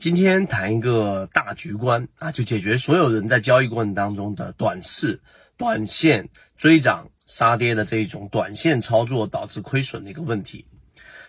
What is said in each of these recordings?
今天谈一个大局观啊，就解决所有人在交易过程当中的短视、短线追涨杀跌的这一种短线操作导致亏损的一个问题。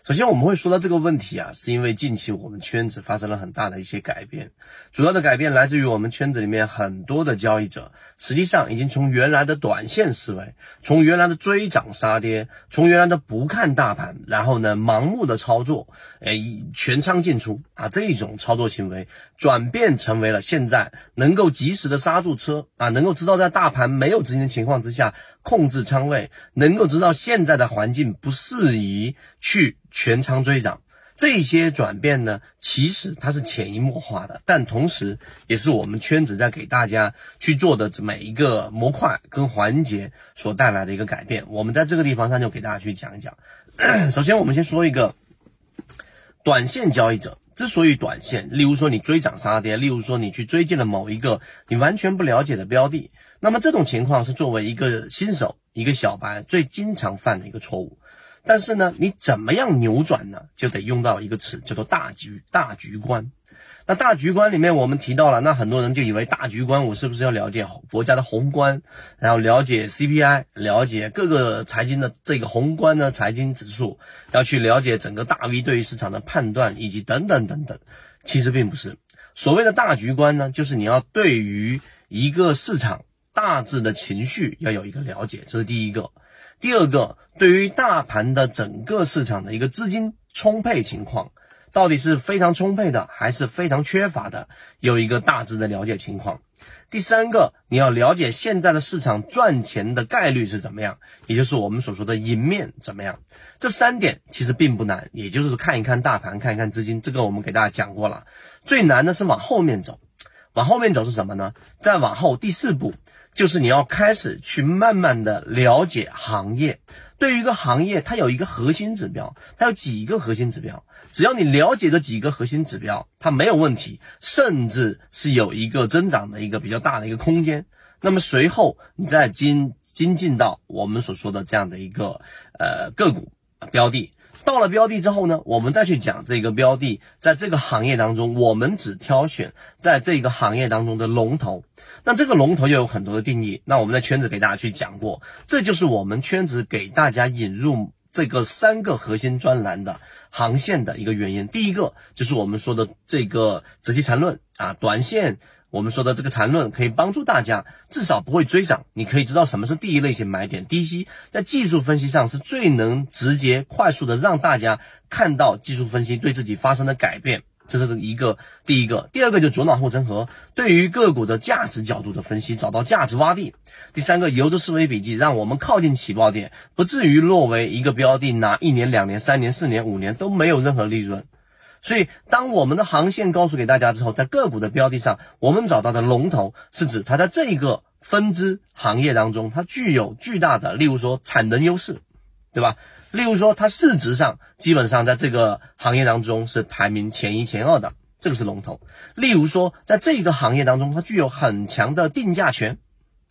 首先，我们会说到这个问题啊，是因为近期我们圈子发生了很大的一些改变，主要的改变来自于我们圈子里面很多的交易者，实际上已经从原来的短线思维，从原来的追涨杀跌，从原来的不看大盘，然后呢盲目的操作，哎全仓进出啊这一种操作行为，转变成为了现在能够及时的刹住车啊，能够知道在大盘没有资金的情况之下。控制仓位，能够知道现在的环境不适宜去全仓追涨，这些转变呢，其实它是潜移默化的，但同时也是我们圈子在给大家去做的每一个模块跟环节所带来的一个改变。我们在这个地方上就给大家去讲一讲。首先，我们先说一个短线交易者之所以短线，例如说你追涨杀跌，例如说你去追进了某一个你完全不了解的标的。那么这种情况是作为一个新手、一个小白最经常犯的一个错误，但是呢，你怎么样扭转呢？就得用到一个词，叫做大局大局观。那大局观里面我们提到了，那很多人就以为大局观我是不是要了解国家的宏观，然后了解 CPI，了解各个财经的这个宏观的财经指数，要去了解整个大 V 对于市场的判断以及等等等等。其实并不是，所谓的大局观呢，就是你要对于一个市场。大致的情绪要有一个了解，这是第一个。第二个，对于大盘的整个市场的一个资金充沛情况，到底是非常充沛的，还是非常缺乏的，有一个大致的了解情况。第三个，你要了解现在的市场赚钱的概率是怎么样，也就是我们所说的赢面怎么样。这三点其实并不难，也就是看一看大盘，看一看资金，这个我们给大家讲过了。最难的是往后面走，往后面走是什么呢？再往后第四步。就是你要开始去慢慢的了解行业，对于一个行业，它有一个核心指标，它有几个核心指标，只要你了解这几个核心指标，它没有问题，甚至是有一个增长的一个比较大的一个空间。那么随后你再精精进到我们所说的这样的一个呃个股标的。到了标的之后呢，我们再去讲这个标的，在这个行业当中，我们只挑选在这个行业当中的龙头。那这个龙头又有很多的定义。那我们在圈子给大家去讲过，这就是我们圈子给大家引入这个三个核心专栏的航线的一个原因。第一个就是我们说的这个择期缠论啊，短线。我们说的这个缠论可以帮助大家，至少不会追涨。你可以知道什么是第一类型买点，低吸，在技术分析上是最能直接、快速的让大家看到技术分析对自己发生的改变。这是一个第一个，第二个就左脑护城河，对于个股的价值角度的分析，找到价值洼地。第三个，游资思维笔记，让我们靠近起爆点，不至于落为一个标的拿一年、两年、三年、四年、五年都没有任何利润。所以，当我们的航线告诉给大家之后，在个股的标的上，我们找到的龙头是指它在这一个分支行业当中，它具有巨大的，例如说产能优势，对吧？例如说它市值上基本上在这个行业当中是排名前一前二的，这个是龙头。例如说在这个行业当中，它具有很强的定价权，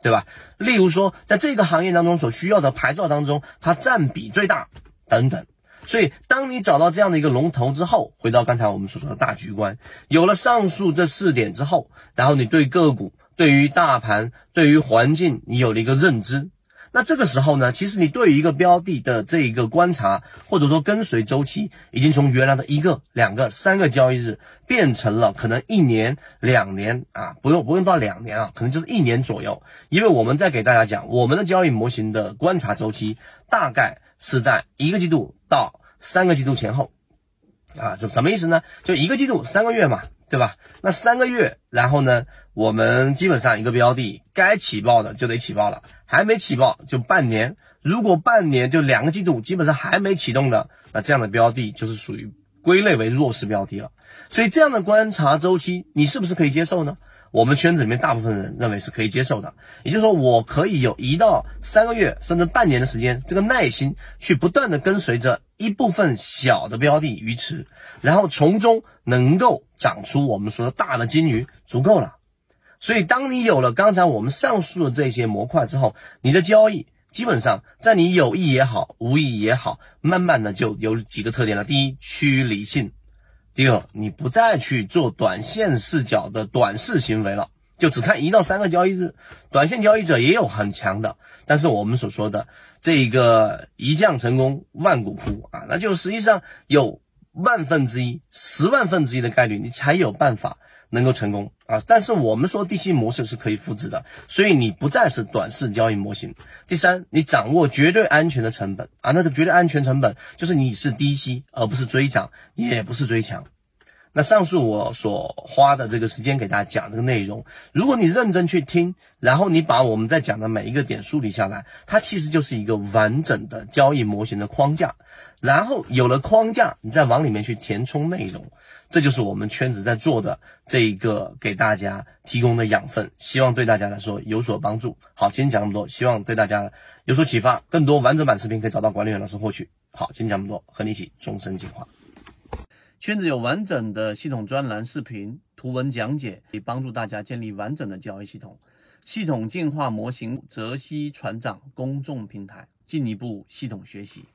对吧？例如说在这个行业当中所需要的牌照当中，它占比最大，等等。所以，当你找到这样的一个龙头之后，回到刚才我们所说的大局观，有了上述这四点之后，然后你对个股、对于大盘、对于环境，你有了一个认知。那这个时候呢，其实你对于一个标的的这一个观察，或者说跟随周期，已经从原来的一个、两个、三个交易日，变成了可能一年、两年啊，不用不用到两年啊，可能就是一年左右。因为我们在给大家讲，我们的交易模型的观察周期大概是在一个季度到。三个季度前后，啊，这什么意思呢？就一个季度三个月嘛，对吧？那三个月，然后呢，我们基本上一个标的该起爆的就得起爆了，还没起爆就半年。如果半年就两个季度基本上还没启动的，那这样的标的就是属于归类为弱势标的了。所以这样的观察周期，你是不是可以接受呢？我们圈子里面大部分人认为是可以接受的，也就是说，我可以有一到三个月甚至半年的时间，这个耐心去不断的跟随着一部分小的标的鱼池，然后从中能够长出我们说的大的金鱼，足够了。所以，当你有了刚才我们上述的这些模块之后，你的交易基本上在你有意也好，无意也好，慢慢的就有几个特点了。第一，趋于理性。第二，你不再去做短线视角的短视行为了，就只看一到三个交易日。短线交易者也有很强的，但是我们所说的这个一将成功万古枯啊，那就实际上有万分之一、十万分之一的概率，你才有办法。能够成功啊！但是我们说低吸模式是可以复制的，所以你不再是短视交易模型。第三，你掌握绝对安全的成本啊，那个绝对安全成本就是你是低吸，而不是追涨，也不是追强。那上述我所花的这个时间给大家讲这个内容，如果你认真去听，然后你把我们在讲的每一个点梳理下来，它其实就是一个完整的交易模型的框架。然后有了框架，你再往里面去填充内容，这就是我们圈子在做的这一个给大家提供的养分，希望对大家来说有所帮助。好，今天讲那么多，希望对大家有所启发。更多完整版视频可以找到管理员老师获取。好，今天讲那么多，和你一起终身进化。圈子有完整的系统专栏、视频、图文讲解，可以帮助大家建立完整的交易系统。系统进化模型泽西船长公众平台，进一步系统学习。